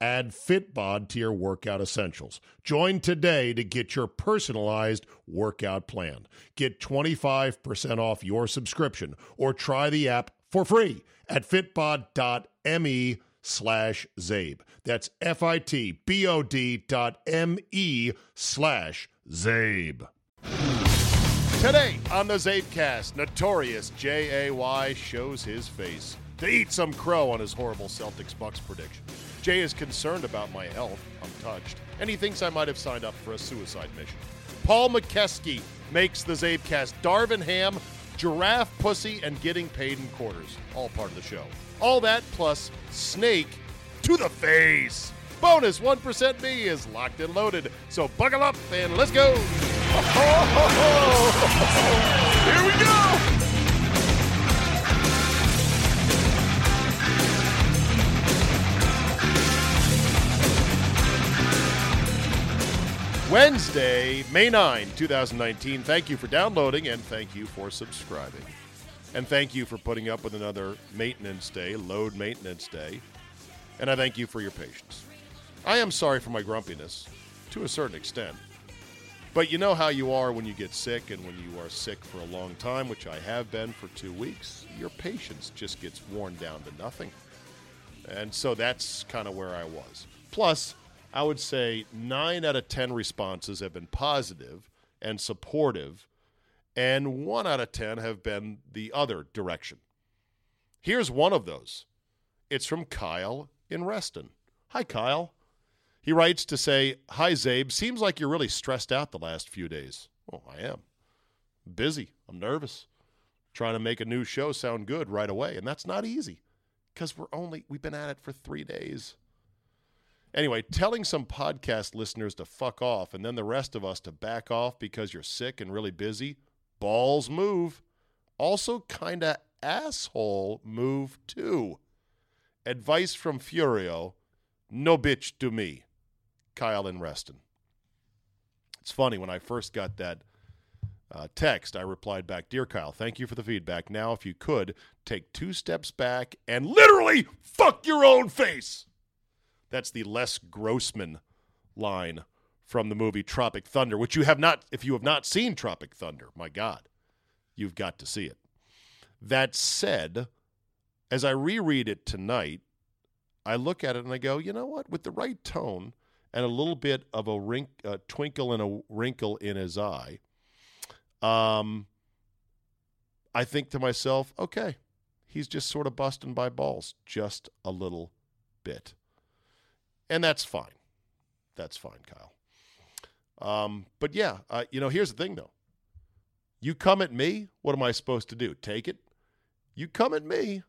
Add Fitbod to your workout essentials. Join today to get your personalized workout plan. Get 25% off your subscription or try the app for free at fitbod.me slash Zabe. That's F-I-T-B-O-D dot M-E slash Zabe. Today on the Zabecast, notorious J.A.Y. shows his face to eat some crow on his horrible Celtics Bucks prediction. Jay is concerned about my health. I'm touched. And he thinks I might have signed up for a suicide mission. Paul Mokeski makes the Zabecast Darvin Ham, giraffe pussy, and getting paid in quarters. All part of the show. All that plus Snake to the face. Bonus 1% me is locked and loaded. So buckle up and let's go. Here we go. Wednesday, May 9, 2019. Thank you for downloading and thank you for subscribing. And thank you for putting up with another maintenance day, load maintenance day. And I thank you for your patience. I am sorry for my grumpiness to a certain extent. But you know how you are when you get sick and when you are sick for a long time, which I have been for two weeks, your patience just gets worn down to nothing. And so that's kind of where I was. Plus, I would say nine out of 10 responses have been positive and supportive, and one out of 10 have been the other direction. Here's one of those it's from Kyle in Reston. Hi, Kyle. He writes to say, Hi, Zabe. Seems like you're really stressed out the last few days. Oh, I am. busy. I'm nervous. Trying to make a new show sound good right away. And that's not easy because we're only, we've been at it for three days. Anyway, telling some podcast listeners to fuck off and then the rest of us to back off because you're sick and really busy, balls move. Also, kind of asshole move too. Advice from Furio no bitch to me. Kyle and Reston. It's funny, when I first got that uh, text, I replied back Dear Kyle, thank you for the feedback. Now, if you could, take two steps back and literally fuck your own face. That's the Les Grossman line from the movie Tropic Thunder, which you have not, if you have not seen Tropic Thunder, my God, you've got to see it. That said, as I reread it tonight, I look at it and I go, you know what? With the right tone and a little bit of a wrink, a twinkle and a wrinkle in his eye, um, I think to myself, okay, he's just sort of busting by balls just a little bit. And that's fine. That's fine, Kyle. Um, but yeah, uh, you know, here's the thing though. You come at me, what am I supposed to do? Take it? You come at me,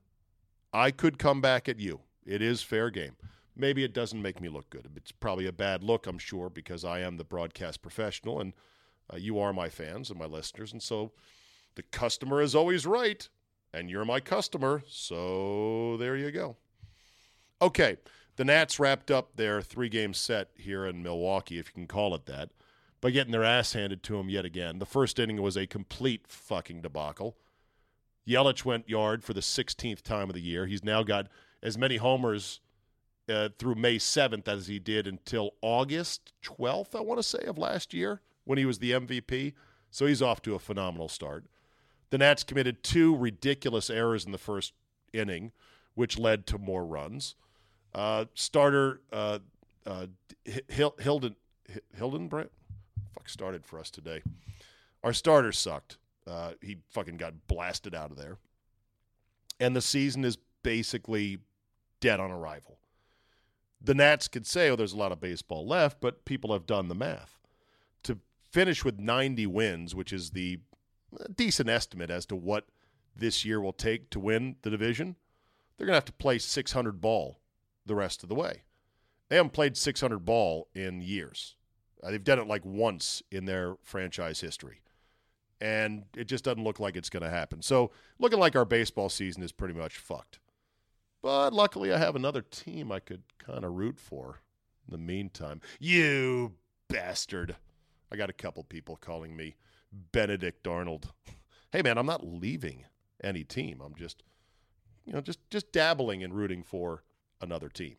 I could come back at you. It is fair game. Maybe it doesn't make me look good. It's probably a bad look, I'm sure, because I am the broadcast professional and uh, you are my fans and my listeners. And so the customer is always right, and you're my customer. So there you go. Okay. The Nats wrapped up their three game set here in Milwaukee, if you can call it that, by getting their ass handed to them yet again. The first inning was a complete fucking debacle. Yelich went yard for the 16th time of the year. He's now got as many homers uh, through May 7th as he did until August 12th, I want to say, of last year when he was the MVP. So he's off to a phenomenal start. The Nats committed two ridiculous errors in the first inning, which led to more runs. Uh, starter uh, uh, Hilden Hildenbrand, fuck started for us today. Our starter sucked. Uh, he fucking got blasted out of there, and the season is basically dead on arrival. the Nats could say, oh, there's a lot of baseball left, but people have done the math. To finish with 90 wins, which is the decent estimate as to what this year will take to win the division, they're going to have to play 600 ball the rest of the way. They haven't played 600 ball in years. Uh, they've done it like once in their franchise history. And it just doesn't look like it's going to happen. So, looking like our baseball season is pretty much fucked. But luckily, I have another team I could kind of root for in the meantime. You bastard. I got a couple people calling me Benedict Arnold. hey, man, I'm not leaving any team. I'm just, you know, just, just dabbling and rooting for another team.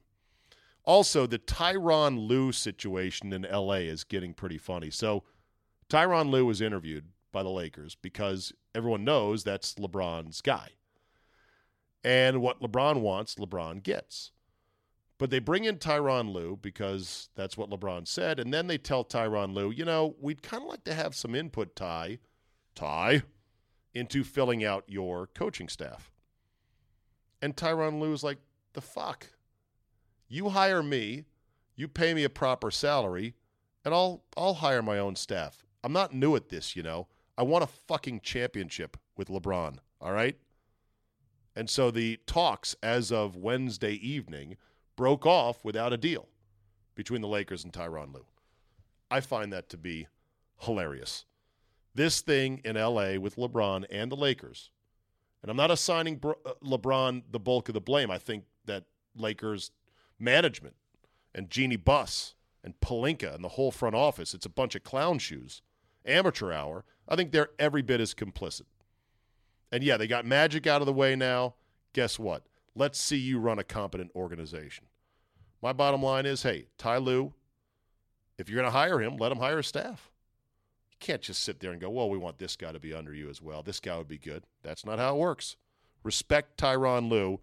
Also, the Tyronn Lue situation in LA is getting pretty funny. So, Tyronn Lue was interviewed by the Lakers because everyone knows that's LeBron's guy. And what LeBron wants, LeBron gets. But they bring in Tyronn Lue because that's what LeBron said. And then they tell Tyronn Lue, you know, we'd kind of like to have some input, Ty, Ty, into filling out your coaching staff. And Tyronn Lue is like, the fuck? You hire me, you pay me a proper salary, and I'll I'll hire my own staff. I'm not new at this, you know. I want a fucking championship with LeBron, all right? And so the talks as of Wednesday evening broke off without a deal between the Lakers and Tyronn Lue. I find that to be hilarious. This thing in LA with LeBron and the Lakers, and I'm not assigning uh, LeBron the bulk of the blame. I think that Lakers management and Jeanie Buss and Pelinka and the whole front office. It's a bunch of clown shoes. Amateur hour. I think they're every bit as complicit. And yeah, they got Magic out of the way now. Guess what? Let's see you run a competent organization. My bottom line is hey, Ty Lue, if you're going to hire him, let him hire a staff. You can't just sit there and go, well, we want this guy to be under you as well. This guy would be good. That's not how it works. Respect Tyronn Lue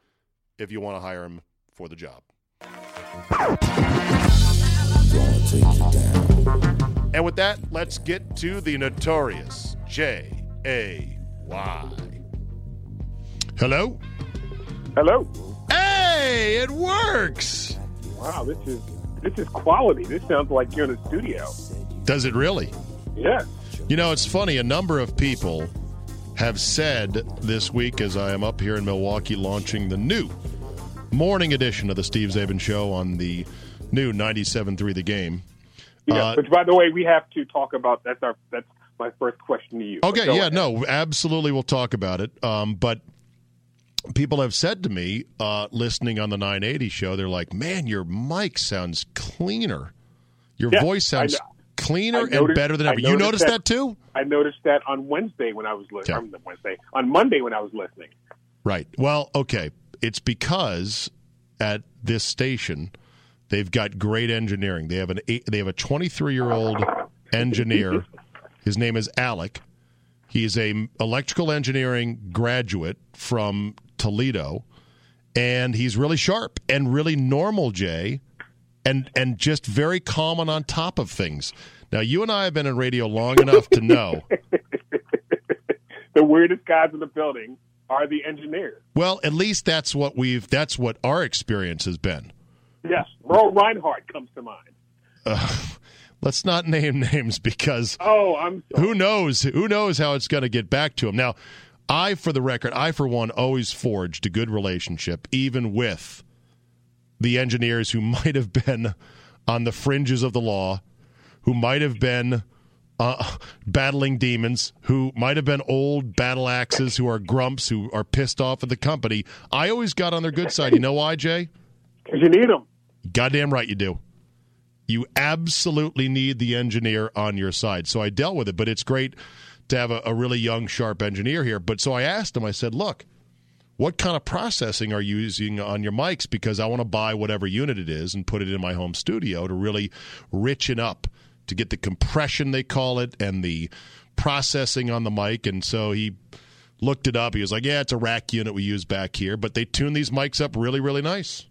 if you want to hire him for the job. And with that, let's get to the notorious J A Y. Hello? Hello. Hey, it works. Wow, this is this is quality. This sounds like you're in a studio. Does it really? Yeah. You know, it's funny. A number of people have said this week, as I am up here in Milwaukee launching the new morning edition of the Steve Czaban Show on the new 97.3 The Game. Yeah, uh, which, by the way, we have to talk about. That's our. That's my first question to you. Okay. Yeah. Ahead. No. Absolutely, we'll talk about it. Um, but people have said to me, uh, listening on the 980 show, they're like, "Man, your mic sounds cleaner. Your yeah, voice sounds." Cleaner noticed, and better than ever. Noticed you noticed that, that, too? I noticed that on Wednesday when I was listening. Yeah. Wednesday on Monday when I was listening. Right. Well, okay. It's because at this station they've got great engineering. They have an eight, they have a 23 year old engineer. His name is Alec. He is a electrical engineering graduate from Toledo, and he's really sharp and really normal, Jay, and and just very calm and on top of things. Now, you and I have been in radio long enough to know the weirdest guys in the building are the engineers. Well, at least that's what we've that's what our experience has been. Yes, Merle Reinhardt comes to mind. Uh, let's not name names because oh, I'm sorry. who knows who knows how it's going to get back to him. Now, I, for the record, I for one always forged a good relationship, even with the engineers who might have been on the fringes of the law, who might have been uh, battling demons who might have been old battle axes who are grumps who are pissed off at the company. I always got on their good side. You know why, Jay? Because you need them. Goddamn right you do. You absolutely need the engineer on your side. So I dealt with it, but it's great to have a, a really young, sharp engineer here. But so I asked him, I said, look, what kind of processing are you using on your mics? Because I want to buy whatever unit it is and put it in my home studio to really richen up to get the compression they call it and the processing on the mic. And so he looked it up. He was like, "Yeah, it's a rack unit we use back here, but they tune these mics up really, really nice."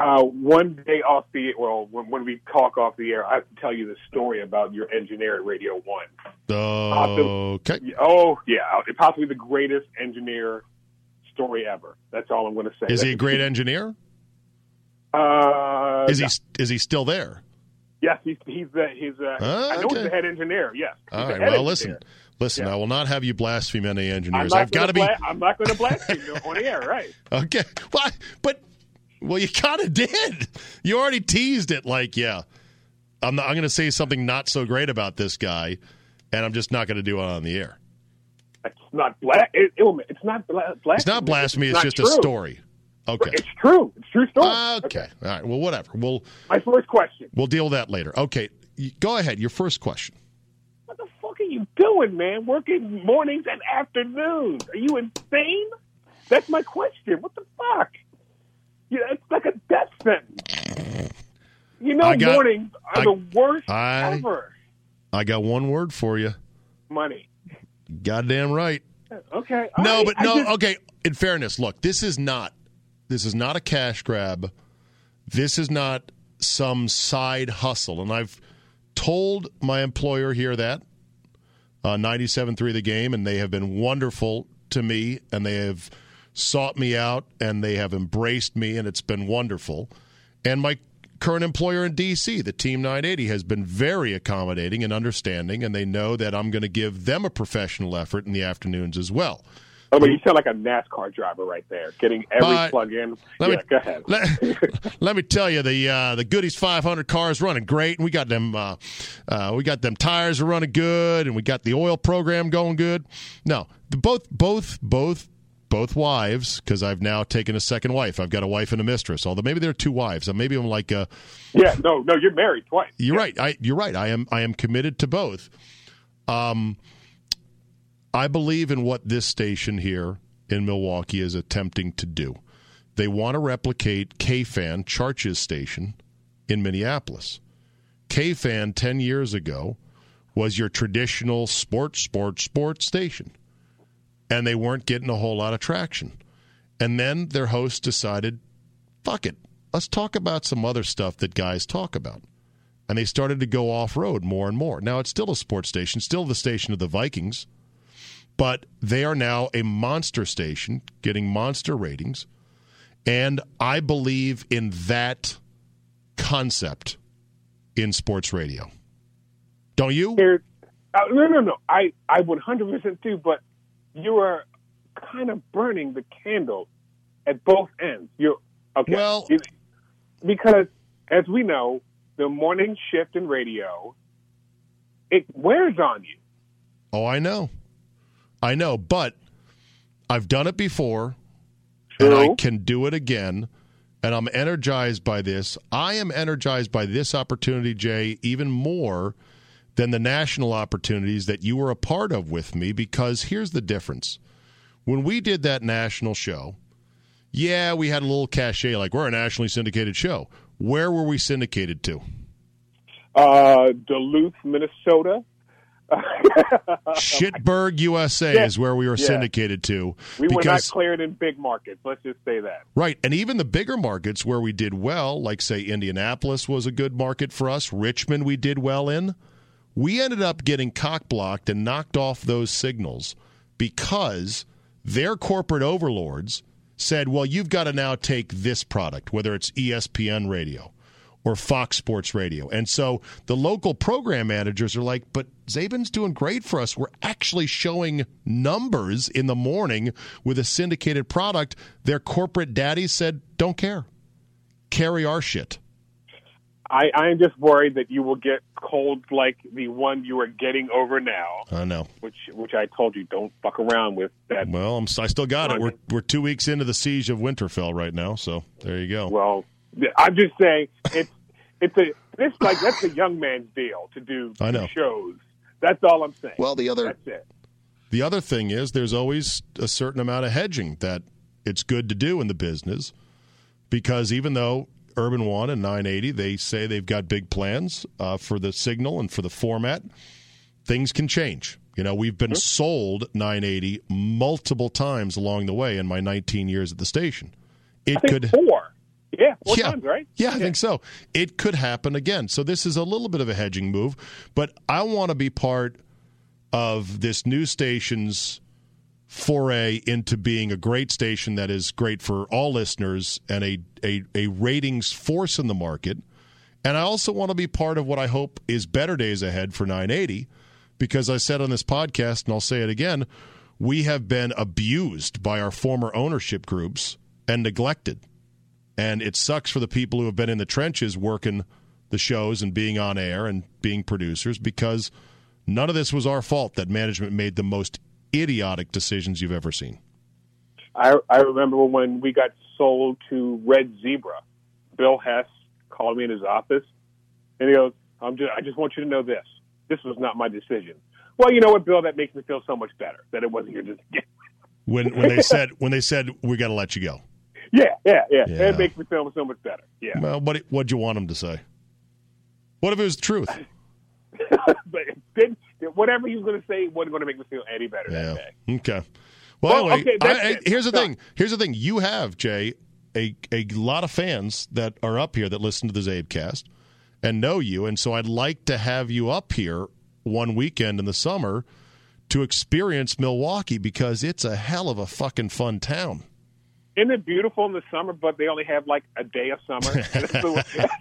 Uh, one day off the air well, when, when, we talk off the air, I have to tell you the story about your engineer at Radio One. Okay. oh yeah, possibly the greatest engineer story ever. That's all I'm going to say. Is he a great engineer? Uh, Is he is he still there? Yes, he's he's the he's uh, Ah, I know he's okay. the head engineer. Yes. He's All right. Well, listen, engineer. listen. Yeah. I will not have you blaspheme any engineers. I've got to gonna be bla- I'm not going to blaspheme you on the air, right? okay. What? But well, you kind of did. You already teased it. Like, yeah, I'm not, I'm going to say something not so great about this guy, and I'm just not going to do it on the air. It's not bla- it, it, It's not bla- blasphemy. It's not blasphemy. It's, not just true. a story. Okay. It's true. It's a true story. Okay. All right. Well, whatever. We'll My first question: we'll deal with that later. Okay. Go ahead. Your first question. What the fuck are you doing, man? Working mornings and afternoons? Are you insane? That's my question. What the fuck? Yeah, it's like a death sentence. You know, got- mornings are I- the worst I- ever. I got one word for you. Money. Goddamn right. Okay. all No, right, but no. just- okay. In fairness, look, this is not. This is not a cash grab. This is not some side hustle, and I've told my employer here that uh, 97.3 the game, and they have been wonderful to me, and they have sought me out, and they have embraced me, and it's been wonderful. And my current employer in D.C., the Team 980, has been very accommodating and understanding, and they know that I'm going to give them a professional effort in the afternoons as well. Oh, but you sound like a NASCAR driver right there, getting every But- plug in. Let yeah, me go ahead. Let, let me tell you, the uh, the Goodies 500 car is running great, and we got them uh, uh, we got them tires are running good, and we got the oil program going good. No, the, both both both both wives, because I've now taken a second wife. I've got a wife and a mistress. Although maybe there are two wives. Uh, Maybe I'm like uh, yeah, no, no, you're married twice. you're right. I, you're right. I am. I am committed to both. Um, I believe in what this station here in Milwaukee is attempting to do. They want to replicate KFan Charch's station in Minneapolis. KFan ten years ago was your traditional sports, sports, sports station, and they weren't getting a whole lot of traction. And then their host decided, "Fuck it, let's talk about some other stuff that guys talk about." and they started to go off road more and more. Now it's still a sports station, still the station of the Vikings, but they are now a monster station, getting monster ratings. And I believe in that concept in sports radio. Don't you? Uh, no, no, no. I, I would hundred percent do, but you are kind of burning the candle at both ends. You're okay. Well- You- because as we know, the morning shift in radio, it wears on you. Oh, I know. I know, but I've done it before True. and I can do it again. And I'm energized by this. I am energized by this opportunity, Jay, even more than the national opportunities that you were a part of with me because here's the difference. When we did that national show, yeah, we had a little cachet, like we're a nationally syndicated show. Where were we syndicated to? Uh, Duluth, Minnesota. Shitburg, USA Yeah. is where we were Yeah. syndicated to. we were not cleared in big markets. Let's just say that. Right. And even the bigger markets where we did well, like, say, Indianapolis was a good market for us, Richmond, we did well in, we ended up getting cock blocked and knocked off those signals because their corporate overlords said, well, you've got to now take this product, whether it's ESPN radio or Fox Sports Radio. And so the local program managers are like, but Zabin's doing great for us. We're actually showing numbers in the morning with a syndicated product. Their corporate daddies said, don't care. Carry our shit. I, I am just worried that you will get cold like the one you are getting over now, I know. which which I told you don't fuck around with. That Well, I'm, I still got it. We're, we're two weeks into the siege of Winterfell right now. So there you go. well, I'm just saying it's it's a it's like that's a young man's deal to do I know. shows. That's all I'm saying. Well, the other that's it. The other thing is there's always a certain amount of hedging that it's good to do in the business because even though Urban One and 980 they say they've got big plans uh, for the signal and for the format, things can change. You know, we've been sold 980 multiple times along the way in my 19 years at the station. It I think could four. Yeah, yeah. right? Yeah, I think so. It could happen again. So this is a little bit of a hedging move, but I want to be part of this new station's foray into being a great station that is great for all listeners and a, a, a ratings force in the market. And I also want to be part of what I hope is better days ahead for 980 because I said on this podcast, and I'll say it again, we have been abused by our former ownership groups and neglected. And it sucks for the people who have been in the trenches working the shows and being on air and being producers because none of this was our fault that management made the most idiotic decisions you've ever seen. I, I remember when we got sold to Red Zebra. Bill Hess called me in his office, and he goes, "I'm just, I just want you to know this. This was not my decision." Well, you know what, Bill? That makes me feel so much better that it wasn't your decision. when when they said when they said we got to let you go. Yeah, yeah, yeah, Yeah. It makes me feel so much better. Yeah, Well, what what'd you want them to say? What if it was the truth? but didn't, whatever he was going to say wasn't going to make me feel any better Yeah. that day. Okay. Well, Well, anyway, okay, I- I- here's the Done. thing. Here's the thing. You have Jay a a lot of fans that are up here that listen to the Zabecast and know you, and so I'd like to have you up here one weekend in the summer to experience Milwaukee because it's a hell of a fucking fun town. Isn't it beautiful in the summer? But they only have like a day of summer.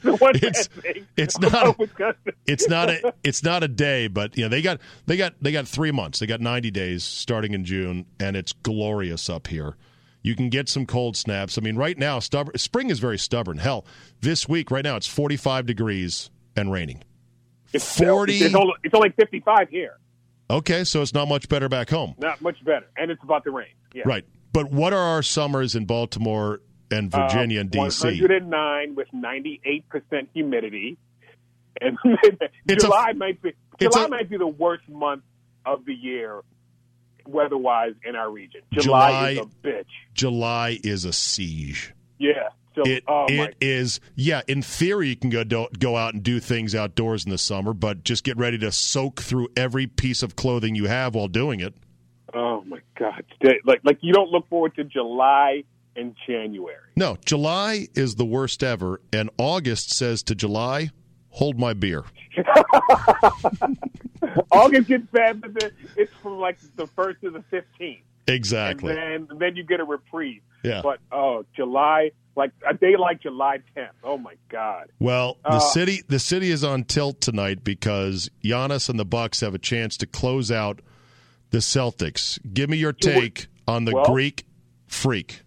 The, It's- it's not-. It's not a it's not a day, but you know they got they got they got three months. They got ninety days starting in June, and it's glorious up here. You can get some cold snaps. I mean, right now, stubborn, spring is very stubborn. Hell, this week right now it's forty five degrees and raining. It's 40 It's only, it's only 55 here. Okay, so it's not much better back home, Not much better, and it's about to rain. Yeah. right? But what are our summers in Baltimore and Uh, Virginia and DC? 109 with 98% humidity, and It's a- July might be July a- might be the worst month of the year weather-wise in our region. July- July, is a bitch. July is a siege. Yeah. So, It oh it is yeah. In theory, you can go do, go out and do things outdoors in the summer, but just get ready to soak through every piece of clothing you have while doing it. Oh my God! Like like you don't look forward to July and January. No, July is the worst ever, and August says to July, "Hold my beer." August gets bad, but then it's from like the first to the fifteenth, Exactly. and then then you get a reprieve. Yeah. But oh, July, like a day like July tenth. Oh my God! Well, the Uh, city the city is on tilt tonight because Giannis and the Bucks have a chance to close out the Celtics. Give me your take on the Well- Greek freak.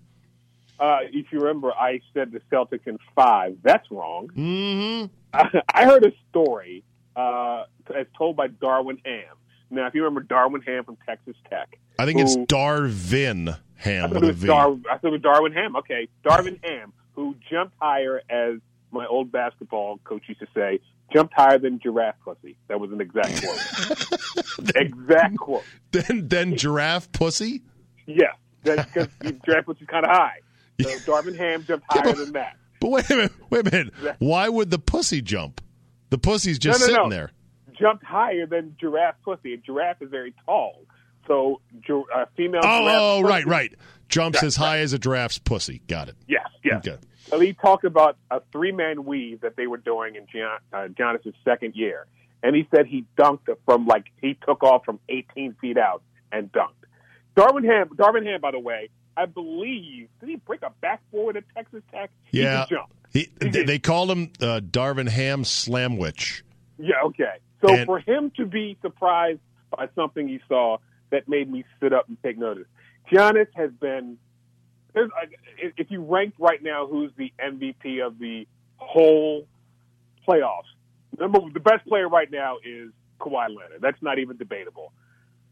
Uh, if you remember, I said the Celtics in five. That's wrong. Mm-hmm. I heard a story uh, as told by Darwin Ham. Now, if you remember Darwin Ham from Texas Tech, I think it's who- Darvin I Ham thought, with it was Dar- I thought it was Darwin Ham. Okay, Darwin Ham, who jumped higher, as my old basketball coach used to say, jumped higher than giraffe pussy. That was an exact quote. exact quote. then then giraffe pussy. Yes, because giraffe pussy's kind of high. So Darvin Ham jumped Yeah, higher but- than that. But wait a minute, wait a minute. Why would the pussy jump? The pussy's just No, no, sitting no. there. Jumped higher than giraffe pussy. A giraffe is very tall. So gi- uh, female Oh, oh, right, right. Jumps Right, as high as a giraffe's pussy. Got it. Yes, yes. Okay. So he talked about a three man weave that they were doing in Gian, uh, Giannis's second year, and he said he dunked from like he took off from 18 feet out and dunked. Darwin Ham, Darwin Ham, by the way, I believe did he break a backboard at Texas Tech? Yeah. could jump. He, they, they called him uh, Darvin Ham Slamwich. Yeah, okay. So And- for him to be surprised by something he saw that made me sit up and take notice. Giannis has been. If you ranked right now, who's the MVP of the whole playoffs? Number the best player right now is Kawhi Leonard. That's not even debatable.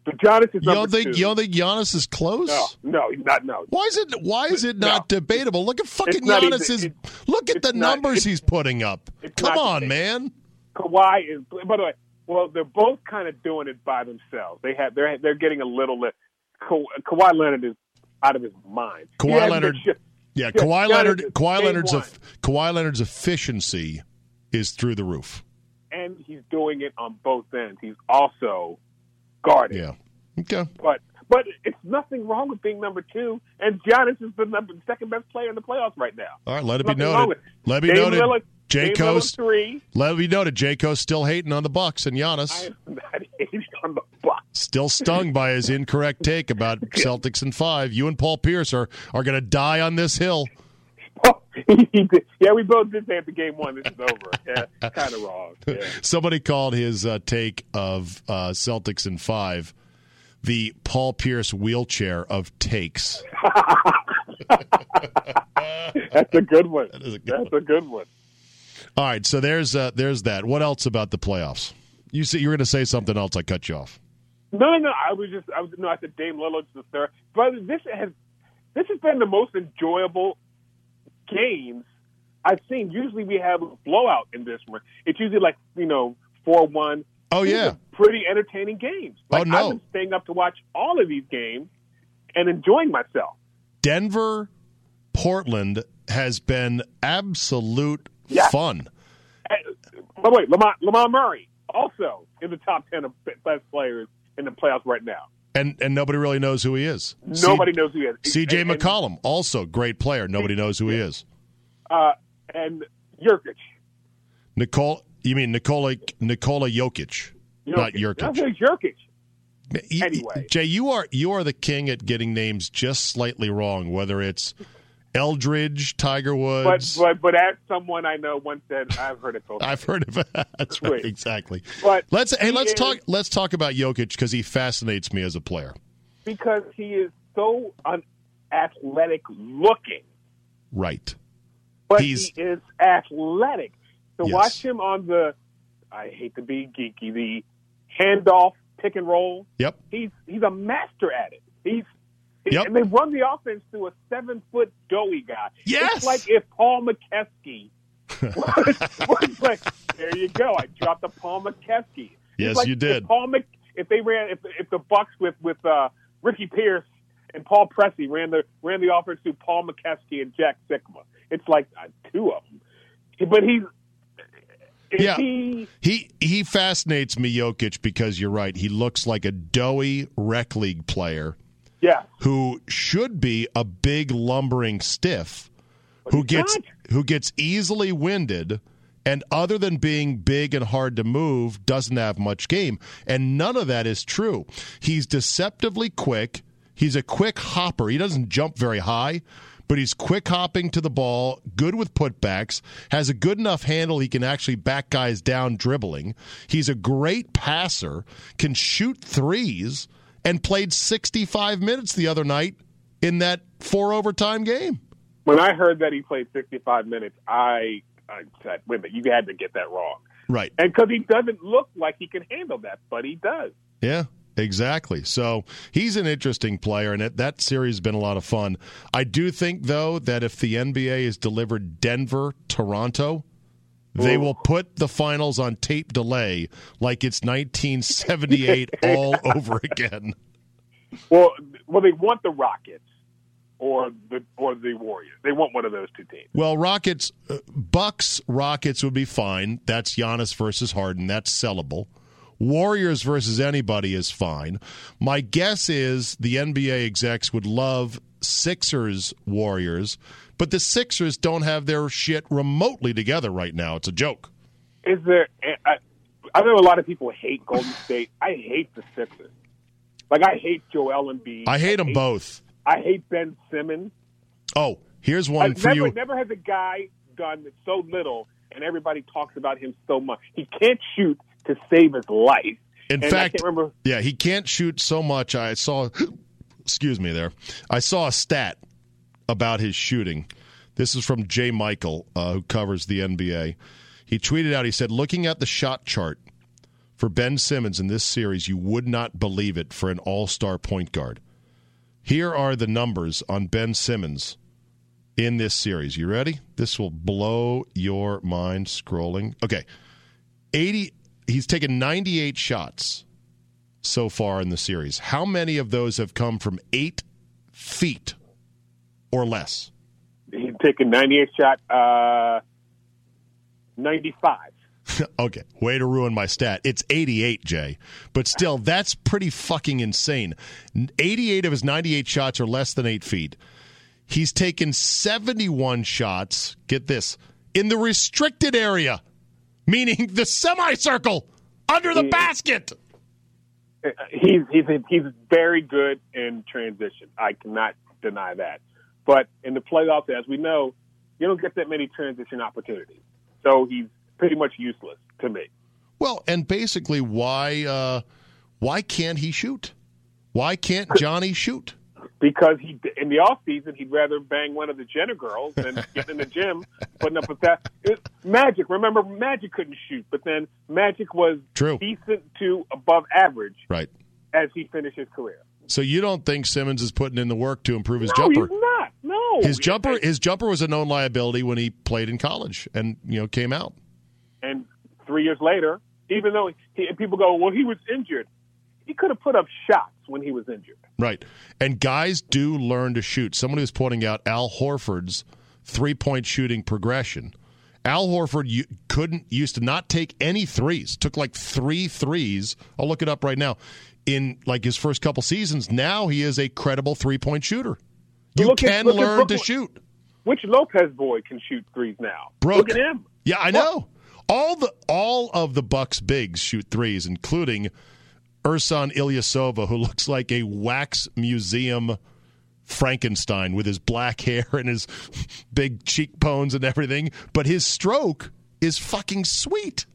So Giannis is You don't think two. you don't think Giannis is close? no, no, he's not. No, Why is it why is it No. not debatable? Look at fucking Giannis. Is, look at the not- numbers he's putting up. Come on, man. Kawhi is. By the way, well, they're both kind of doing it by themselves. They have they're they're getting a little. Li- Ka- Kawhi Leonard is out of his mind. He Kawhi hasn't Leonard- been shit- Yeah, Yeah, Kawhi Leonard. Kawhi Leonard's one. Kawhi Leonard's efficiency is through the roof. and he's doing it on both ends. He's also guarding. Yeah. Okay. But but it's nothing wrong with being number two. And Giannis is the number second best player in the playoffs right now. All right. Let it be Nothing wrong noted. with it. Let it be Dame noted. Lillard- J. Dame Coast. Three. Let it be noted. J. Coast still hating on the Bucks and Giannis. am on the Bucks. Still stung by his incorrect take about Celtics and five. You and Paul Pierce are, are going to die on this hill. yeah, we both did say the game one, this is over. Yeah, kind of wrong. Yeah. Somebody called his uh, take of uh, Celtics in five the Paul Pierce wheelchair of takes. That's a good one. That is a good That's one. a good one. All right, so there's uh, there's that. What else about the playoffs? You see, you're going to say something else. I cut you off. No, no, no. I was just, I was no. I said Dame Lillard's the third, but this has, this has been the most enjoyable games I've seen. Usually we have a blowout in this one. It's usually like you know four one. Oh These yeah, pretty entertaining games. Like, Oh, no. I've been staying up to watch all of these games and enjoying myself. Denver, Portland has been absolute Yeah. fun. By the way, Lamar, Lamar Murray also in the top ten of best players in the playoffs right now. And and nobody really knows who he is. Nobody knows who he is. C.J. And- and, McCollum, also great player. Nobody knows who he is. uh, and Jurkic. Nicole, you mean Nikola Nikola Jokic, not Jokic. I say Jurkic. Anyway. Jay, you are you are the king at getting names just slightly wrong. Whether it's Eldridge, Tiger Woods, but but as someone I know once said, I've heard it told. I've heard of that. That's right, exactly. But Let's hey, let's is- talk let's talk about Jokic because he fascinates me as a player. because he is so unathletic looking, Right. but He's- he is athletic. To Yes. watch him on the, I hate to be geeky, the handoff pick and roll. Yep. He's he's a master at it. He's he- Yep. and they run the offense through a seven foot doughy guy. Yes! It's like if Paul Mokeski was, was like, there you go. I dropped the Paul Mokeski. Yes, like you did. If Paul Mc, if they ran, if if the Bucks with with uh, Ricky Pierce and Paul Pressey ran the ran the offense through Paul Mokeski and Jack Sikma, it's like uh, two of them. But he's is Yeah. he He he fascinates me, Jokic, because you're right. He looks like a doughy rec league player yeah. who should be a big lumbering stiff who gets not. who gets easily winded and other than being big and hard to move doesn't have much game. And none of that is true. He's deceptively quick. He's a quick hopper. He doesn't jump very high but he's quick hopping to the ball good with putbacks has a good enough handle he can actually back guys down dribbling. He's a great passer can shoot threes and played 65 minutes the other night in that four overtime game When I heard that he played 65 minutes, I, I said, "Wait a minute, you had to get that wrong." right And because he doesn't look like he can handle that, but he does. Yeah, exactly. So he's an interesting player, and it, that series has been a lot of fun. I do think, though, that if the NBA has delivered Denver, Toronto, they will put the finals on tape delay like it's 1978 all over again. Well, well, they want the Rockets or the or the Warriors. They want one of those two teams. Well, Rockets, uh, Bucks, Rockets would be fine. That's Giannis versus Harden. That's sellable. Warriors versus anybody is fine. My guess is the NBA execs would love Sixers Warriors, but the Sixers don't have their shit remotely together right now. It's a joke. Is there? Eh, I, I know a lot of people hate Golden State. I hate the Sixers. Like I hate Joel Embiid. I hate them both. I hate Ben Simmons. Oh, here's one I've for never, you. never has a guy done so little, and everybody talks about him so much. He can't shoot to save his life. In and I fact, yeah, he can't shoot so much. I saw, excuse me, there. I saw a stat about his shooting. This is from Jay Michael, uh, who covers the NBA. He tweeted out, he said, looking at the shot chart for Ben Simmons in this series, you would not believe it for an all star point guard. Here are the numbers on Ben Simmons in this series. You ready? This will blow your mind scrolling. Okay. 80 he's taken 98 shots so far in the series. How many of those have come from 8 feet or less? He's taking 98 shot, uh, 95. okay, way to ruin my stat. It's 88, Jay. But still, that's pretty fucking insane. 88 of his 98 shots are less than 8 feet. He's taken 71 shots, get this, in the restricted area, meaning the semicircle under the basket. he's he's he's very good in transition. I cannot deny that. But in the playoffs, as we know, you don't get that many transition opportunities. So he's pretty much useless to me. Well, and basically, why uh, why can't he shoot? Why can't Johnny shoot? Because he in the off season he'd rather bang one of the Jenner girls than get in the gym putting up with that. It, Magic, remember Magic couldn't shoot, but then Magic was True. decent to above average Right. as he finished his career. So you don't think Simmons is putting in the work to improve his no, jumper? he's not. No, His jumper, his jumper was a known liability when he played in college, and you know came out. and three years later, even though he, people go, well, he was injured, he could have put up shots when he was injured. Right. And guys do learn to shoot. Somebody was pointing out Al Horford's three point shooting progression. Al Horford couldn't used to not take any threes. Took like three threes. I'll look it up right now. In like his first couple seasons, now he is a credible three point shooter. You can at learn to shoot. Which Lopez boy can shoot threes now? Brook. Look at him. Yeah, I know. All the all of the Bucks bigs shoot threes, including Ersan Ilyasova, who looks like a wax museum Frankenstein with his black hair and his big cheekbones and everything. But his stroke is fucking sweet.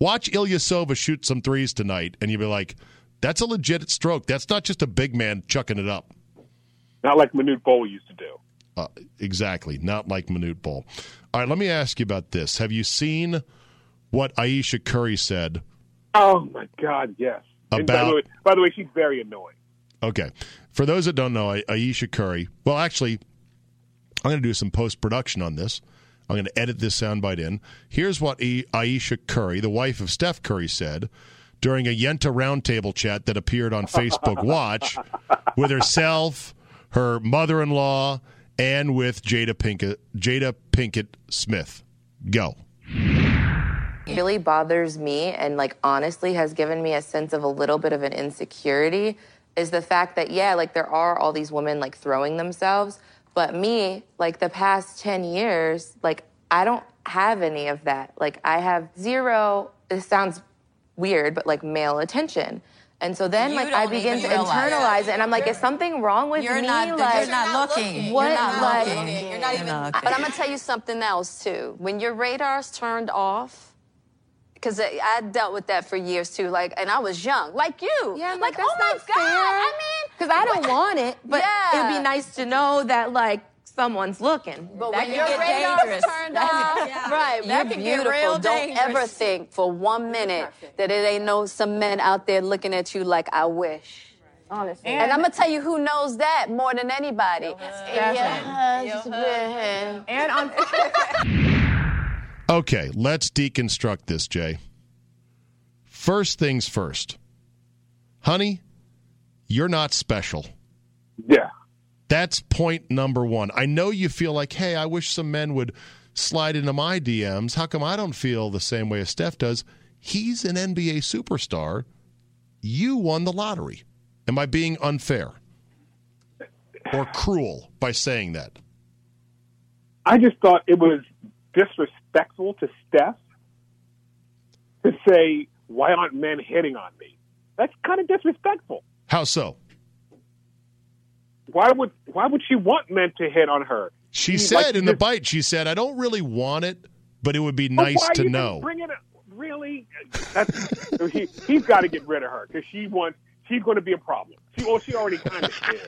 Watch Ilyasova shoot some threes tonight, and you'll be like, "That's a legit stroke. That's not just a big man chucking it up." Not like Manute Bol used to do. Uh, exactly, not like Manute Bol. All right, let me ask you about this. Have you seen what Ayesha Curry said? Oh my God, yes. And by, About- the way, by the way, she's very annoying. Okay, for those that don't know, Ayesha Curry. Well, actually, I'm going to do some post production on this. I'm going to edit this soundbite in. Here's what Ayesha Curry, the wife of Steph Curry, said during a Yenta roundtable chat that appeared on Facebook Watch with herself, her mother-in-law, and with Jada Pinkett, Jada Pinkett Smith. Go. really bothers me and like honestly has given me a sense of a little bit of an insecurity is the fact that yeah like there are all these women like throwing themselves but me like the past 10 years like i don't have any of that like i have zero this sounds weird but like male attention and so then You like i begin to internalize it and i'm like is something wrong with You're me not. like you're not looking. what, You're not like- looking. You're not even. But I'm gonna tell you something else too. When your radar's turned off, because I I dealt with that for years too. Like, and I was young, like you. Yeah, I'm like, like, oh my god. fair. I mean, Because I don't want it, but Yeah. it'd be nice to know that like someone's looking. But That when your get radar's turned That off, yeah. right? You're that can get beautiful. real. Don't dangerous. ever think for one minute that it ain't no some men out there looking at you like I wish. Honestly. And, I'm gonna tell you who knows that more than anybody. Your husband. And on Okay, let's deconstruct this, Jay. First things first. Honey, you're not special. Yeah. That's point number one. I know you feel like, hey, I wish some men would slide into my DMs. How come I don't feel the same way as Steph does? He's an NBA superstar. You won the lottery. Am I being unfair or cruel by saying that? I just thought it was disrespectful to Steph to say, "Why aren't men hitting on me?" That's kind of disrespectful. How so? Why would Why would she want men to hit on her? She Like, said in the bite, she said, I don't really want it, but it would be nice to know. Bring it up? Really? That's, he, he's got to get rid of her because she wants. She's going to be a problem. She, well, she already kind of is.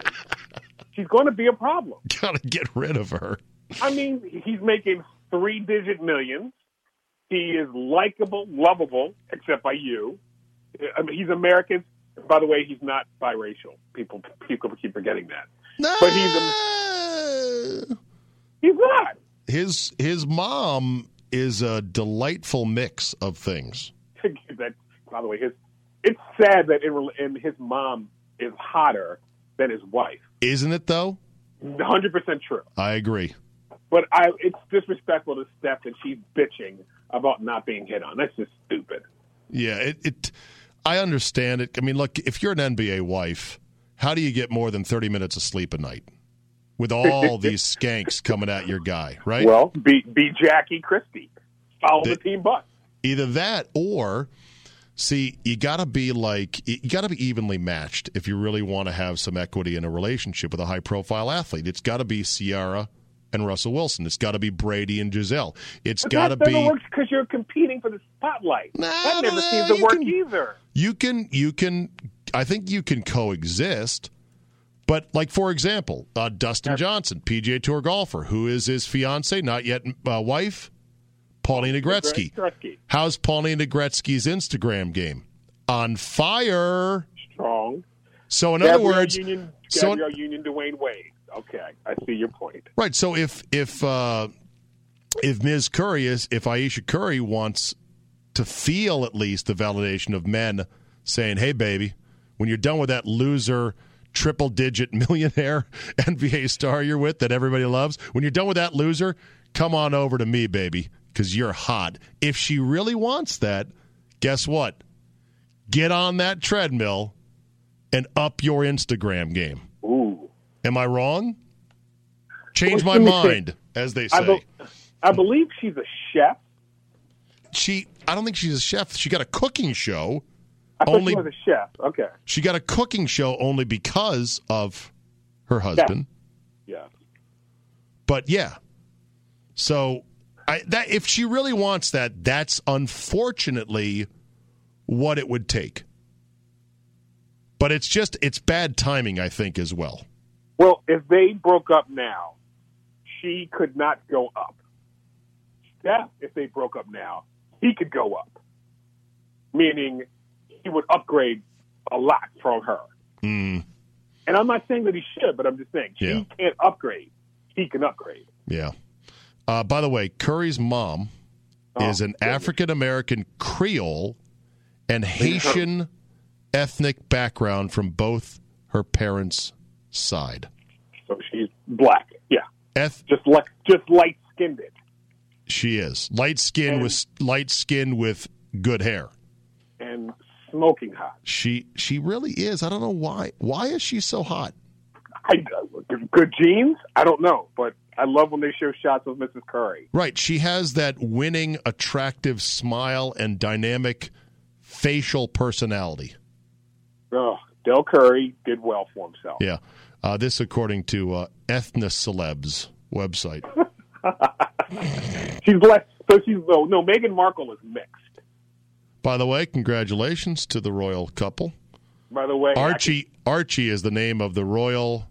She's going to be a problem. Gotta get rid of her. I mean, he's making three digit millions. He is likable, lovable, except by you. I mean, he's American. By the way, he's not biracial. People people keep forgetting that. But he's He's not. his his mom is a delightful mix of things. that, by the way, his it's sad that in, and his mom is hotter than his wife. Isn't it though? 100 percent true. I agree. But I, it's disrespectful to Steph that she's bitching about not being hit on. That's just stupid. Yeah, it, it I understand it. I mean, look, if you're an NBA wife, how do you get more than 30 minutes of sleep a night with all these skanks coming at your guy, right? Well, be be Jackie Christie. Follow the, The- team bus. Either that or See, you got to be like you got to be evenly matched if you really want to have some equity in a relationship with a high profile athlete. It's got to be Ciara and Russell Wilson. It's got to be Brady and Gisele. It's got to be. works because you're competing for the spotlight. That never seems to work can- either. You can you can I think you can coexist. But like for example, uh, Dustin Johnson, PGA Tour golfer, who is his fiance, not yet uh, wife, Paulina Gretzky. Gretzky. How's Paulina Gretzky's Instagram game? On fire. Strong. So in Gabrielle other words, Union, so Gabrielle Union, Dwyane Wade. Okay, I see your point. right. So if if uh, if Ms. Curry is if Ayesha Curry wants to feel at least the validation of men saying, "Hey, baby, when you're done with that loser." Triple digit millionaire NBA star you're with that everybody loves. When you're done with that loser, come on over to me, baby, because you're hot. If she really wants that, guess what? Get on that treadmill and up your Instagram game. Ooh. Am I wrong? Change my Well, let me see. mind, as they I, say. be- I believe she's a chef. She, I don't think she's a chef. She got a cooking show. I Only- was a chef. Okay. She got a cooking show only because of her husband. Yeah. But yeah, so I that if she really wants that, that's unfortunately what it would take. But it's just it's bad timing, I think, as well. Well, if they broke up now, she could not go up. Steph, if they broke up now, he could go up. Meaning he would upgrade a lot from her. Mm, And I'm not saying that he should, but I'm just saying she Yeah. can't upgrade. He can upgrade. yeah. Uh, by the way, Curry's mom Oh, is an. African American Creole and Haitian ethnic background from both her parents' side. So she's black. Yeah. Eth- Just like just light skinned it. she is light skin And- with light skin with good hair. And smoking hot. She she really is. I don't know why. Why is she so hot? I, good genes? I don't know, but I love when they show shots of Mrs. Curry. Right. She has that winning, attractive smile and dynamic facial personality. Oh, Del Curry did well for himself. Yeah. Uh, this, according to uh, Ethnocelebs website. She's less. So she's no. No, Meghan Markle is mixed. By the way, congratulations to the royal couple. By the way, Archie Archie is the name of the royal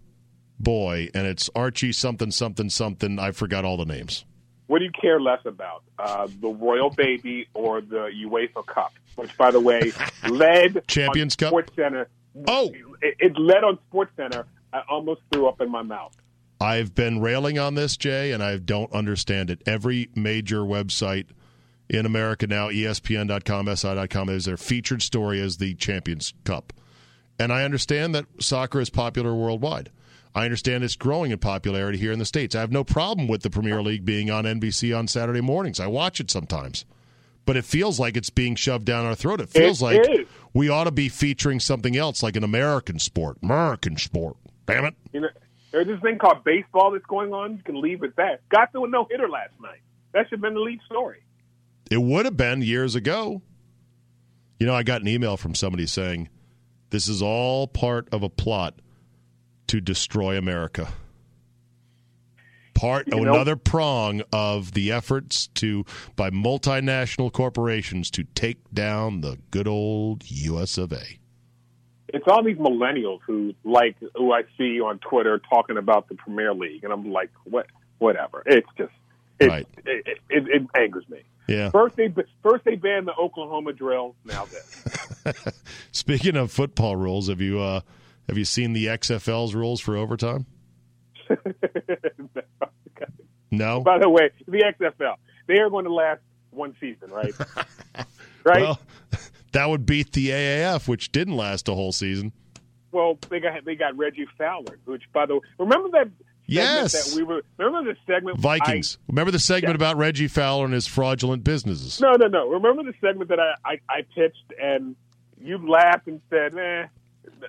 boy, and it's Archie something something something. I forgot all the names. what do you care less about, uh, the royal baby or the UEFA Cup? Which, by the way, led Champions on Cup? Sports Center. Oh. it, it led on Sports Center. I almost threw up in my mouth. I've been railing on this, Jay, and I don't understand it. Every major website in America now, ESPN.com, SI.com, is their featured story as the Champions Cup. And I understand that soccer is popular worldwide. I understand it's growing in popularity here in the States. I have no problem with the Premier League being on NBC on Saturday mornings. I watch it sometimes. But it feels like it's being shoved down our throat. It feels It like is. we ought to be featuring something else, like an American sport. American sport. Damn it. You know, there's this thing called baseball that's going on. You can leave with that. Got to a no hitter last night. That should have been the lead story. It would have been years ago. You know, I got an email from somebody saying this is all part of a plot to destroy America. Part You know- another prong of the efforts to by multinational corporations to take down the good old US of A. It's all these millennials who like who I see on Twitter talking about the Premier League, and I'm like, what? Whatever. It's just it, Right. it, it, it, it angers me. Yeah. First they first they banned the Oklahoma drill. Now this. Speaking of football rules, have you uh have you seen the XFL's rules for overtime? No. By the way, the XFL they are going to last one season, right? right. Well, that would beat the AAF, which didn't last a whole season. Well, they got they got Reggie Fowler, which by the way, remember that Yes. that we were remember the segment Vikings. Remember the segment about Reggie Fowler and his fraudulent businesses? No, no, no. Remember the segment that I, I I pitched and you laughed and said, "Eh,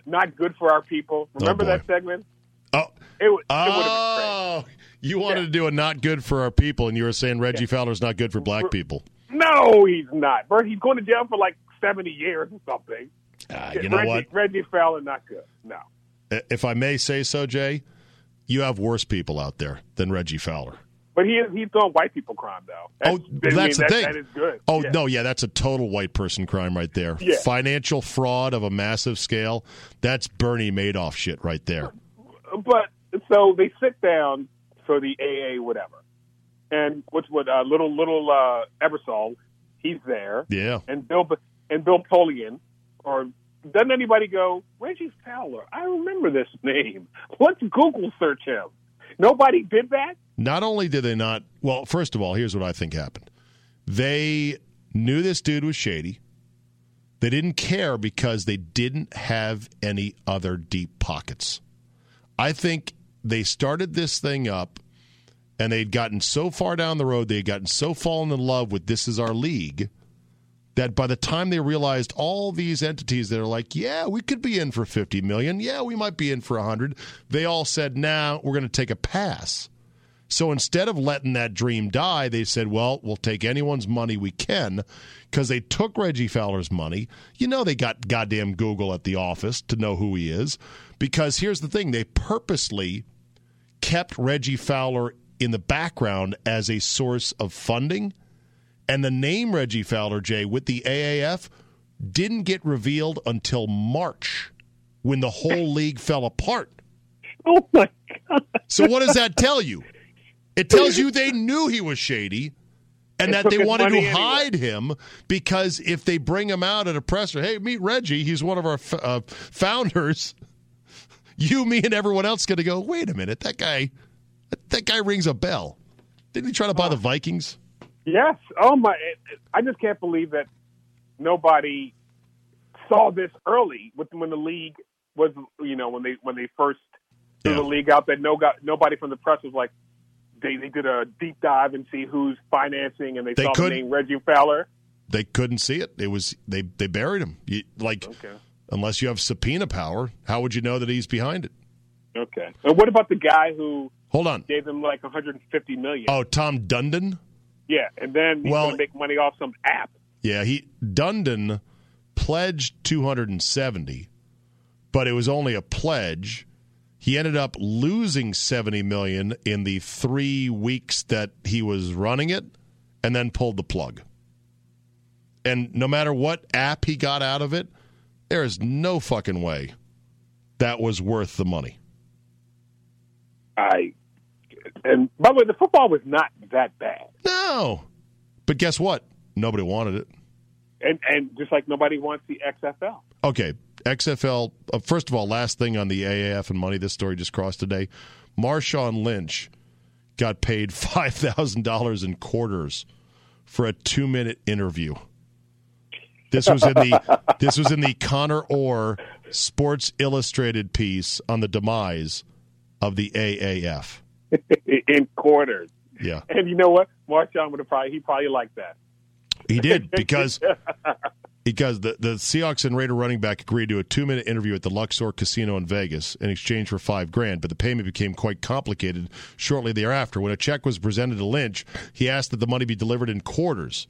not good for our people." Remember Oh, that segment? Oh, It, it would have been oh you wanted to do a not good for our people, and you were saying Reggie Fowler's not good for black people. No, he's not. Bert, he's going to jail for like seventy years or something. Uh, you know Reggie, what? Reggie Fowler not good. No. If I may say so, Jay, you have worse people out there than Reggie Fowler. But he he's doing white people crime though. Oh, I that's mean, the that, thing. That is good. Oh Yeah. no, yeah, that's a total white person crime right there. Yeah. Financial fraud of a massive scale. That's Bernie Madoff shit right there. But so they sit down for the AA whatever, and what's what uh, little little uh, Ebersol, he's there, Yeah. and Bill and Bill Polian, or doesn't anybody go Reggie Fowler? I remember this name. Let's Google search him. Nobody did that. Not only did they not, well, first of all, here's what I think happened. They knew this dude was shady. They didn't care because they didn't have any other deep pockets. I think they started this thing up and they'd gotten so far down the road, they had gotten so fallen in love with this is our league that by the time they realized all these entities that are like, yeah, we could be in for 50 million. Yeah, we might be in for 100. They all said, nah, we're going to take a pass. So instead of letting that dream die, they said, well, we'll take anyone's money we can because they took Reggie Fowler's money. You know, they got goddamn Google at the office to know who he is. Because here's the thing they purposely kept Reggie Fowler in the background as a source of funding. And the name Reggie Fowler, Jay, with the AAF didn't get revealed until March when the whole league fell apart. Oh my god! So what does that tell you? It tells you they knew he was shady and that they wanted to anyway. hide him because if they bring him out at a presser, hey, meet Reggie, he's one of our f- uh, founders. You, me, and everyone else going to go. Wait a minute, that guy, that guy rings a bell. Didn't he try to buy the Vikings? Yes. Oh my! I just can't believe that nobody saw this early with when the league was, you know, when they when they first threw Yeah. the league out. That no got nobody from the press was like, they they did a deep dive and see who's financing, and they, They saw the name Reggie Fowler. They couldn't see it. It was they they buried him. You, like Okay. unless you have subpoena power, how would you know that he's behind it? Okay. And what about the guy who Hold on. gave him like 150 million? Oh, Tom Dundon. Yeah, and then he's Well- going to make money off some app. Yeah, he Dundon pledged 270, but it was only a pledge. He ended up losing 70 million in the 3 weeks that he was running it and then pulled the plug. And no matter what app he got out of it, there is no fucking way that was worth the money. I and by the way, the football was not that bad, No. But guess what? Nobody wanted it. and and just like nobody wants the XFL. Okay, XFL. Uh, first of all, last thing on the AAF and money. This story just crossed today. Marshawn Lynch got paid five thousand dollars in quarters for a two-minute interview. This was in the this was in the Connor Orr Sports Illustrated piece on the demise of the AAF. in quarters. Yeah, And you know what? Marshawn would have probably he probably liked that. he did because because the, the Seahawks and Raider running back agreed to a two minute interview at the Luxor Casino in Vegas in exchange for five grand, but the payment became quite complicated shortly thereafter. When a check was presented to Lynch, he asked that the money be delivered in quarters,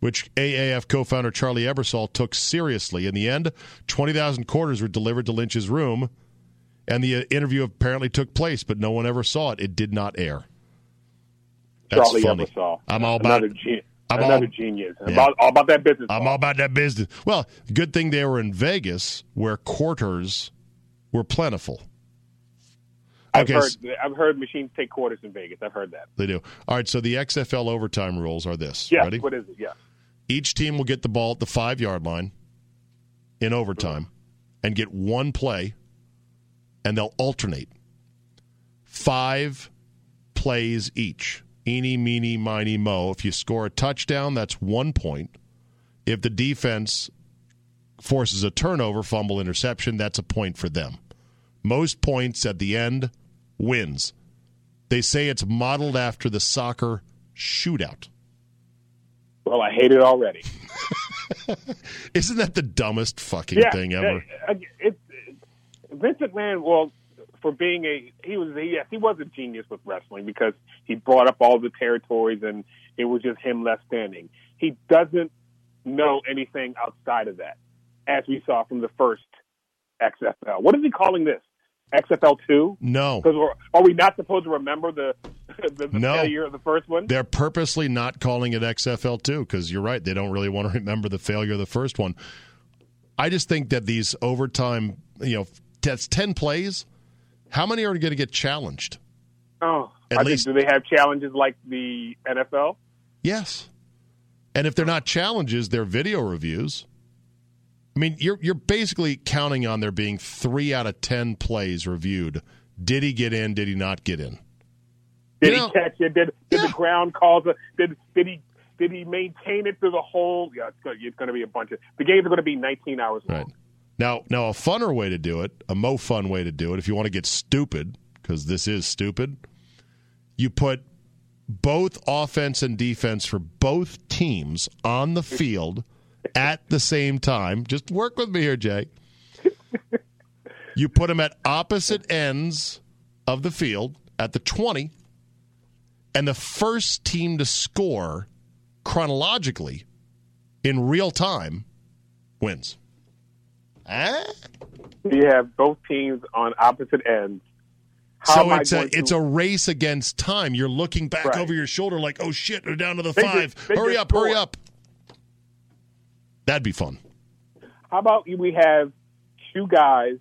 which AAF co founder Charlie Ebersol took seriously. In the end, 20,000 quarters were delivered to Lynch's room, and the uh, interview apparently took place, but no one ever saw it. It did not air. That's Charlie funny. Ebersol. I'm all about another, ge- I'm another all- genius. Yeah. About all about that business. I'm all about that business. Well, good thing they were in Vegas where quarters were plentiful. I've Okay, heard s- I've heard machines take quarters in Vegas. I've heard that. They do. All right, so the XFL overtime rules are this. Yeah. Ready? What is it? Yeah. Each team will get the ball at the five yard line in overtime and get one play, and they'll alternate. Five plays each. Eeny, meeny, miny, mo. If you score a touchdown, that's one point. If the defense forces a turnover, fumble, interception, that's a point for them. Most points at the end wins. They say it's modeled after the soccer shootout. Well, I hate it already. Isn't that the dumbest fucking yeah. thing ever? uh, It, it, Vince McMahon, well, for being a he was yes he was a genius with wrestling because he brought up all the territories and it was just him left standing. He doesn't know anything outside of that, as we saw from the first XFL. What is he calling this? XFL two? No. Because are we not supposed to remember the the, the No. failure of the first one? They're purposely not calling it XFL two because you're right. They don't really want to remember the failure of the first one. I just think that these overtime, you know, that's ten plays. How many are going to get challenged? Oh, At I least- think, do they have challenges like the NFL? Yes. And if they're not challenges, they're video reviews. I mean, you're you're basically counting on there being three out of ten plays reviewed. Did he get in? Did he not get in? Did You know- he catch it? Did did Yeah. the ground cause a did did he did he maintain it through the whole? Yeah, it's going, it's going to be a bunch of the games are going to be 19 hours long. Right. Now, now a funner way to do it, a mo fun way to do it, if you want to get stupid, because this is stupid, you put both offense and defense for both teams on the field at the same time. Just work with me here, Jay. You put them at opposite ends of the field at the 20, and the first team to score chronologically in real time wins. Huh? You have both teams on opposite ends. How so it's a to- it's a race against time. You're looking back Right. over your shoulder like, oh shit, they're down to the They five. just- hurry up, hurry up. That'd be fun. How about we have two guys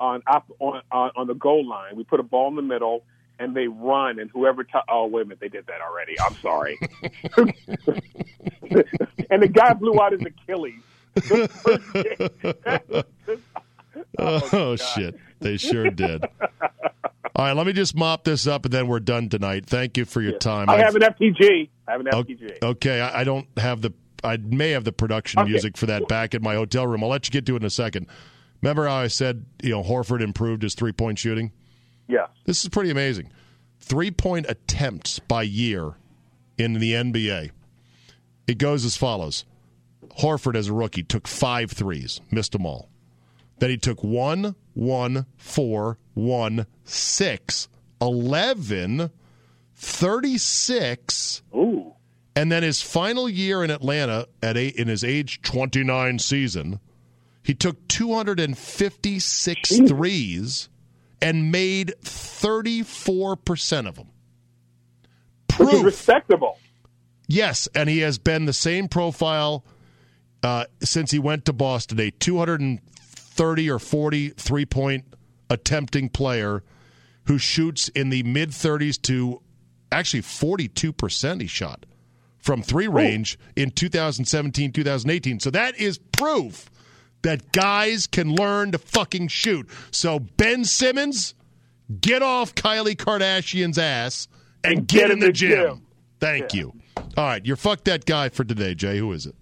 on op, on, on on the goal line? We put a ball in the middle and they run, and whoever. T- oh wait a minute, they did that already. I'm sorry. and the guy blew out his Achilles. Oh, oh shit, they sure did. All right, let me just mop this up, and then we're done tonight. Thank you for your time. I I've- have an FTG. I have an FTG. Okay, I, I don't have the. I may have the production Okay. music for that back in my hotel room. I'll let you get to it in a second. Remember how I said you know Horford improved his three point shooting? Yeah. This is pretty amazing. Three point attempts by year in the NBA. It goes as follows Horford, as a rookie, took five threes, missed them all. Then he took one, one, four, one, six, 11, 36, Ooh. and then his final year in Atlanta at eight, in his age 29 season, he took 256 Jesus. threes and made 34% of them. Proof. respectable. Yes, and he has been the same profile uh, since he went to Boston, a 230 or 40 three point attempting player who shoots in the mid 30s to actually 42% he shot from three range in 2017, 2018. So that is proof that guys can learn to fucking shoot. So Ben Simmons, get off Kylie Kardashian's ass and, get, in the, gym. Thank you. All right, you're fuck that guy for today, Jay. Who is it?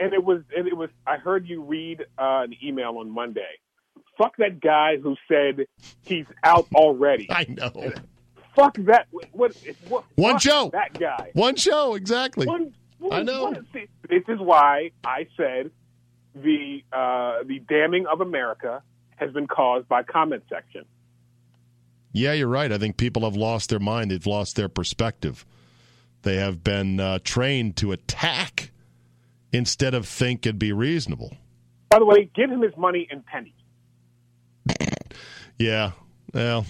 And it was and it was I heard you read uh, an email on Monday. Fuck that guy who said he's out already. I know. Fuck that. What? what One show. That guy. One show, exactly. One, I know. see, this is why I said the uh, the damning of America has been caused by comment section. Yeah, you're right. I think people have lost their mind. They've lost their perspective. They have been uh, trained to attack instead of think and be reasonable. By the way, give him his money in pennies. Yeah. Well,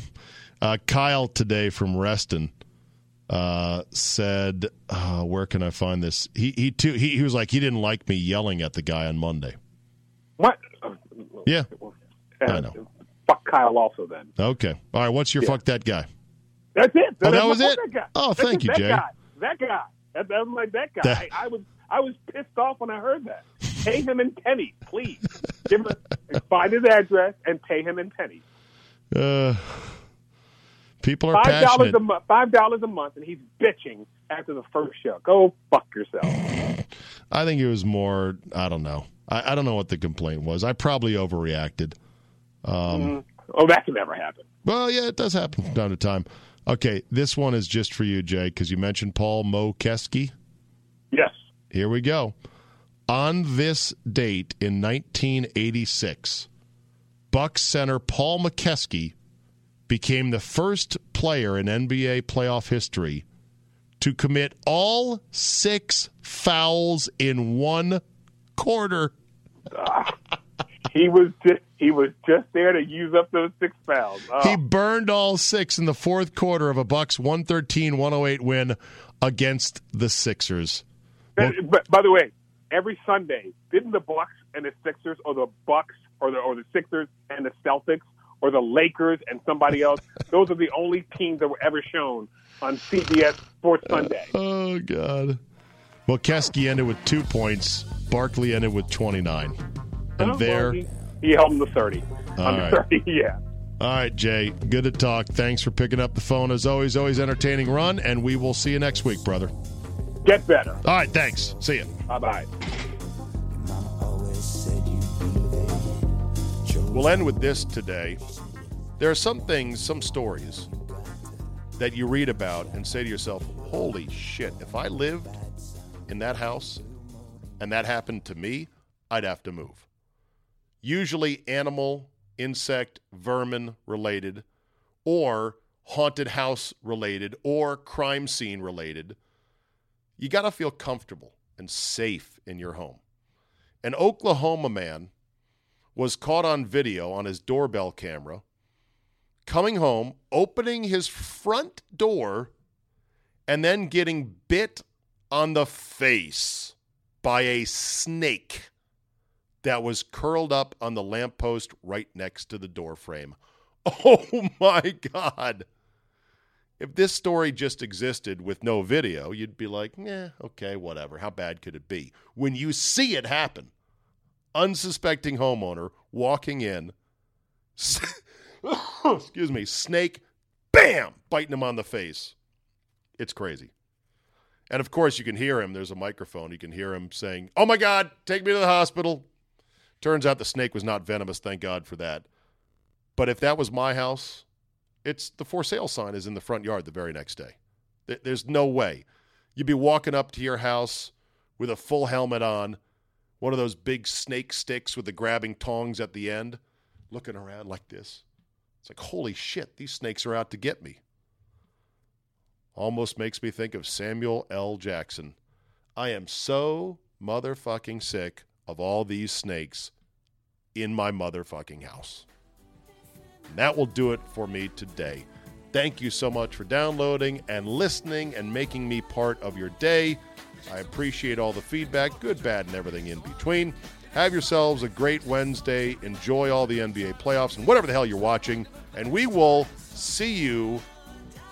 uh, Kyle today from Reston uh, said, uh, "Where can I find this?" He he too he, he was like he didn't like me yelling at the guy on Monday. What? Yeah. Uh, I know. Fuck Kyle also then. Okay. All right. What's your fuck that guy? That's it. Oh, that was it? That. Oh, thank it. you, that Jay. Guy. That guy. That, that was like that guy. That- I, I was I was pissed off when I heard that. Pay him in pennies, please. Give him find his address and pay him in pennies. Uh, people are Five dollars a month. Five dollars a month, and he's bitching after the first show. Go fuck yourself. I think it was more. I don't know. I, I don't know what the complaint was. I probably overreacted. oh, that can never happen. Well, yeah, it does happen from time to time. Okay, this one is just for you, Jay, because you mentioned Paul Mokeski. Yes. Here we go. On this date in 1986, Bucks center Paul Mokeski became the first player in NBA playoff history to commit all six fouls in one quarter. He was just, he was just there to use up those six fouls. Oh. He burned all six in the fourth quarter of a Bucks 113-108 win against the Sixers. Well, but by the way, every Sunday, didn't the Bucks and the Sixers, or the Bucks, or the or the Sixers and the Celtics, or the Lakers and somebody else, those are the only teams that were ever shown on CBS Sports Sunday. Oh God. Well, Kesky ended with two points. Barkley ended with 29. And Oh, there. well, he, he held him to 30. All I'm right. 30, yeah. All right, Jay. Good to talk. Thanks for picking up the phone. As always, always entertaining run, and we will see you next week, brother. Get better. All right, thanks. See you. Bye bye. We'll end with this today. There are some things, some stories that you read about and say to yourself, holy shit, if I lived in that house and that happened to me, I'd have to move. Usually animal, insect, vermin related, or haunted house related, or crime scene related. You got to feel comfortable and safe in your home. An Oklahoma man was caught on video on his doorbell camera coming home, opening his front door, and then getting bit on the face by a snake that was curled up on the lamppost right next to the door frame. Oh my God. If this story just existed with no video, you'd be like, yeah, okay, whatever. How bad could it be? When you see it happen, unsuspecting homeowner walking in, excuse me, snake, bam, biting him on the face. It's crazy. And of course, you can hear him. There's a microphone. You can hear him saying, Oh my God, take me to the hospital. Turns out the snake was not venomous. Thank God for that. But if that was my house, it's the for sale sign is in the front yard the very next day. There's no way. You'd be walking up to your house with a full helmet on, one of those big snake sticks with the grabbing tongs at the end, looking around like this. It's like, holy shit, these snakes are out to get me. Almost makes me think of Samuel L. Jackson. I am so motherfucking sick of all these snakes in my motherfucking house. And that will do it for me today. Thank you so much for downloading and listening and making me part of your day. I appreciate all the feedback, good, bad, and everything in between. Have yourselves a great Wednesday. Enjoy all the NBA playoffs and whatever the hell you're watching. And we will see you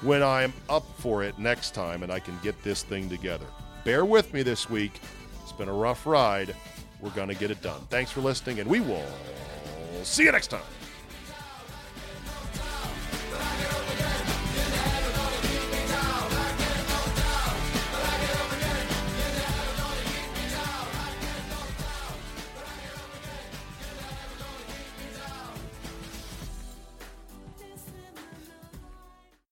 when I'm up for it next time and I can get this thing together. Bear with me this week. It's been a rough ride. We're going to get it done. Thanks for listening, and we will see you next time.